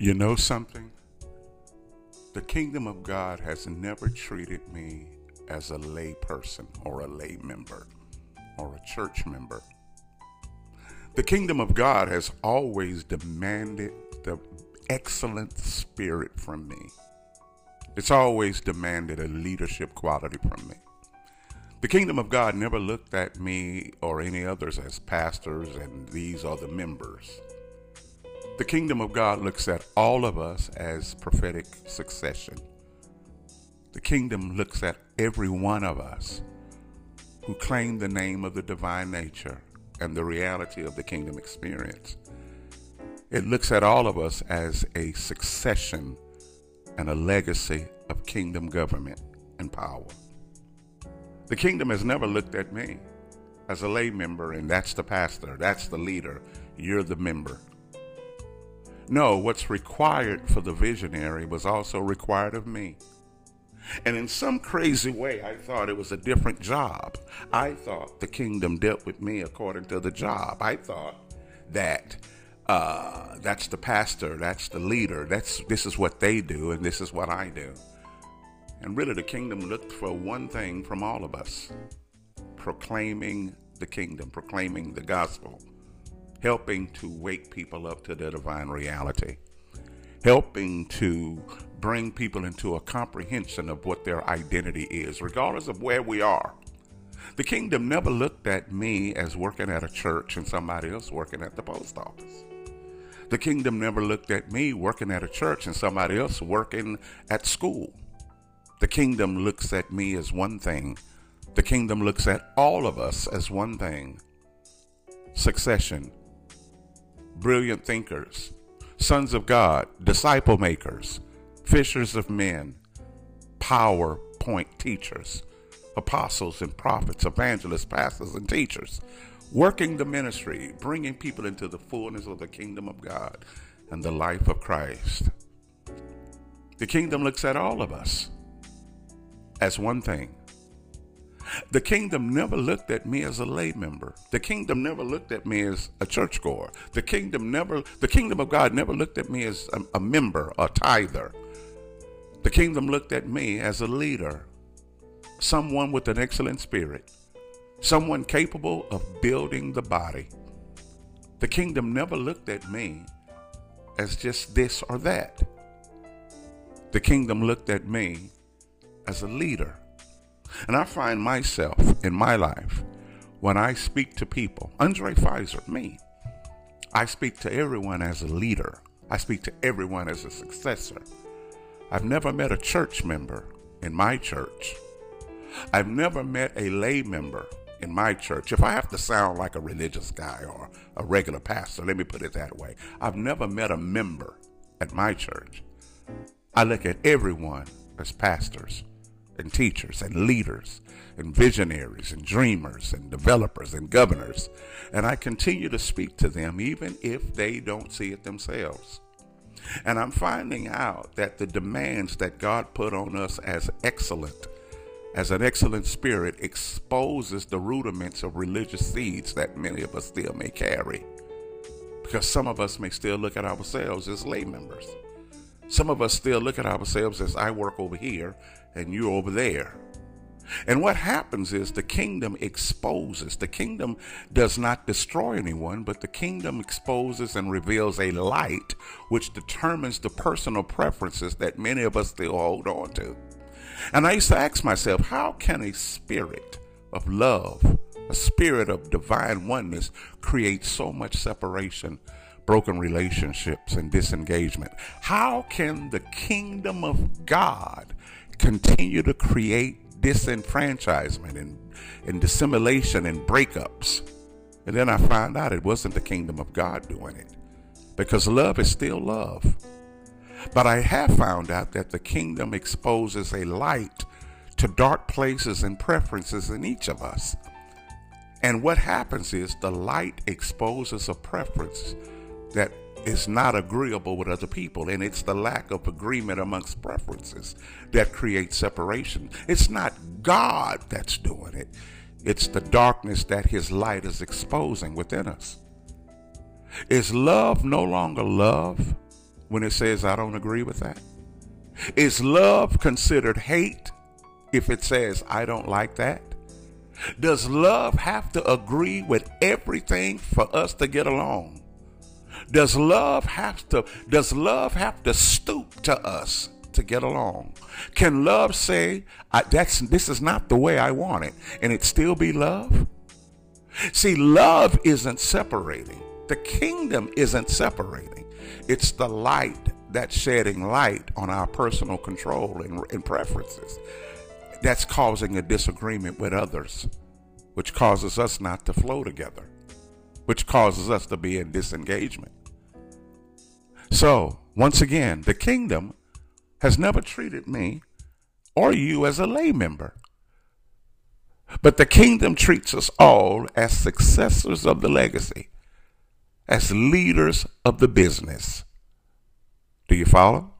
You know something? The kingdom of God has never treated me as a lay person or a lay member or a church member. The kingdom of God has always demanded the excellent spirit from me. It's always demanded a leadership quality from me. The kingdom of God never looked at me or any others as pastors and these are the members. The kingdom of God looks at all of us as prophetic succession. The kingdom looks at every one of us who claim the name of the divine nature and the reality of the kingdom experience. It looks at all of us as a succession and a legacy of kingdom government and power. The kingdom has never looked at me as a lay member, and that's the pastor, that's the leader, you're the member. No, what's required for the visionary was also required of me. And in some crazy way, I thought it was a different job. I thought the kingdom dealt with me according to the job. I thought that uh, that's the pastor, that's the leader, that's this is what they do, and this is what I do. And really, the kingdom looked for one thing from all of us proclaiming the kingdom, proclaiming the gospel helping to wake people up to their divine reality, helping to bring people into a comprehension of what their identity is, regardless of where we are. The kingdom never looked at me as working at a church and somebody else working at the post office. The kingdom never looked at me working at a church and somebody else working at school. The kingdom looks at me as one thing. The kingdom looks at all of us as one thing succession, brilliant thinkers, sons of God, disciple makers, fishers of men, PowerPoint teachers, apostles and prophets, evangelists, pastors, and teachers, working the ministry, bringing people into the fullness of the kingdom of God and the life of Christ. The kingdom looks at all of us as one thing the kingdom never looked at me as a lay member. The kingdom never looked at me as a churchgoer. The kingdom never, the kingdom of God never looked at me as a, a member, a tither. The kingdom looked at me as a leader, someone with an excellent spirit, someone capable of building the body. The kingdom never looked at me as just this or that. The kingdom looked at me as a leader and I find myself in my life when I speak to people, Andre Pfizer, me, I speak to everyone as a leader. I speak to everyone as a successor. I've never met a church member in my church. I've never met a lay member in my church. If I have to sound like a religious guy or a regular pastor, let me put it that way. I've never met a member at my church. I look at everyone as pastors and teachers and leaders and visionaries and dreamers and developers and governors. And I continue to speak to them even if they don't see it themselves. And I'm finding out that the demands that God put on us as excellent, as an excellent spirit, exposes the rudiments of religious seeds that many of us still may carry. Because some of us may still look at ourselves as lay members. Some of us still look at ourselves as I work over here and you're over there. And what happens is the kingdom exposes. The kingdom does not destroy anyone, but the kingdom exposes and reveals a light which determines the personal preferences that many of us still hold on to. And I used to ask myself, how can a spirit of love, a spirit of divine oneness, create so much separation, broken relationships, and disengagement? How can the kingdom of God continue to create disenfranchisement and, and dissimulation and breakups. And then I find out it wasn't the kingdom of God doing it because love is still love. But I have found out that the kingdom exposes a light to dark places and preferences in each of us. And what happens is the light exposes a preference that is not agreeable with other people, and it's the lack of agreement amongst preferences that creates separation. It's not God that's doing it, it's the darkness that His light is exposing within us. Is love no longer love when it says I don't agree with that? Is love considered hate if it says I don't like that? Does love have to agree with everything for us to get along? Does love have to does love have to stoop to us to get along? Can love say that's this is not the way I want it and it still be love? See, love isn't separating. The kingdom isn't separating. It's the light that's shedding light on our personal control and, and preferences. That's causing a disagreement with others, which causes us not to flow together, which causes us to be in disengagement. So, once again, the kingdom has never treated me or you as a lay member. But the kingdom treats us all as successors of the legacy, as leaders of the business. Do you follow?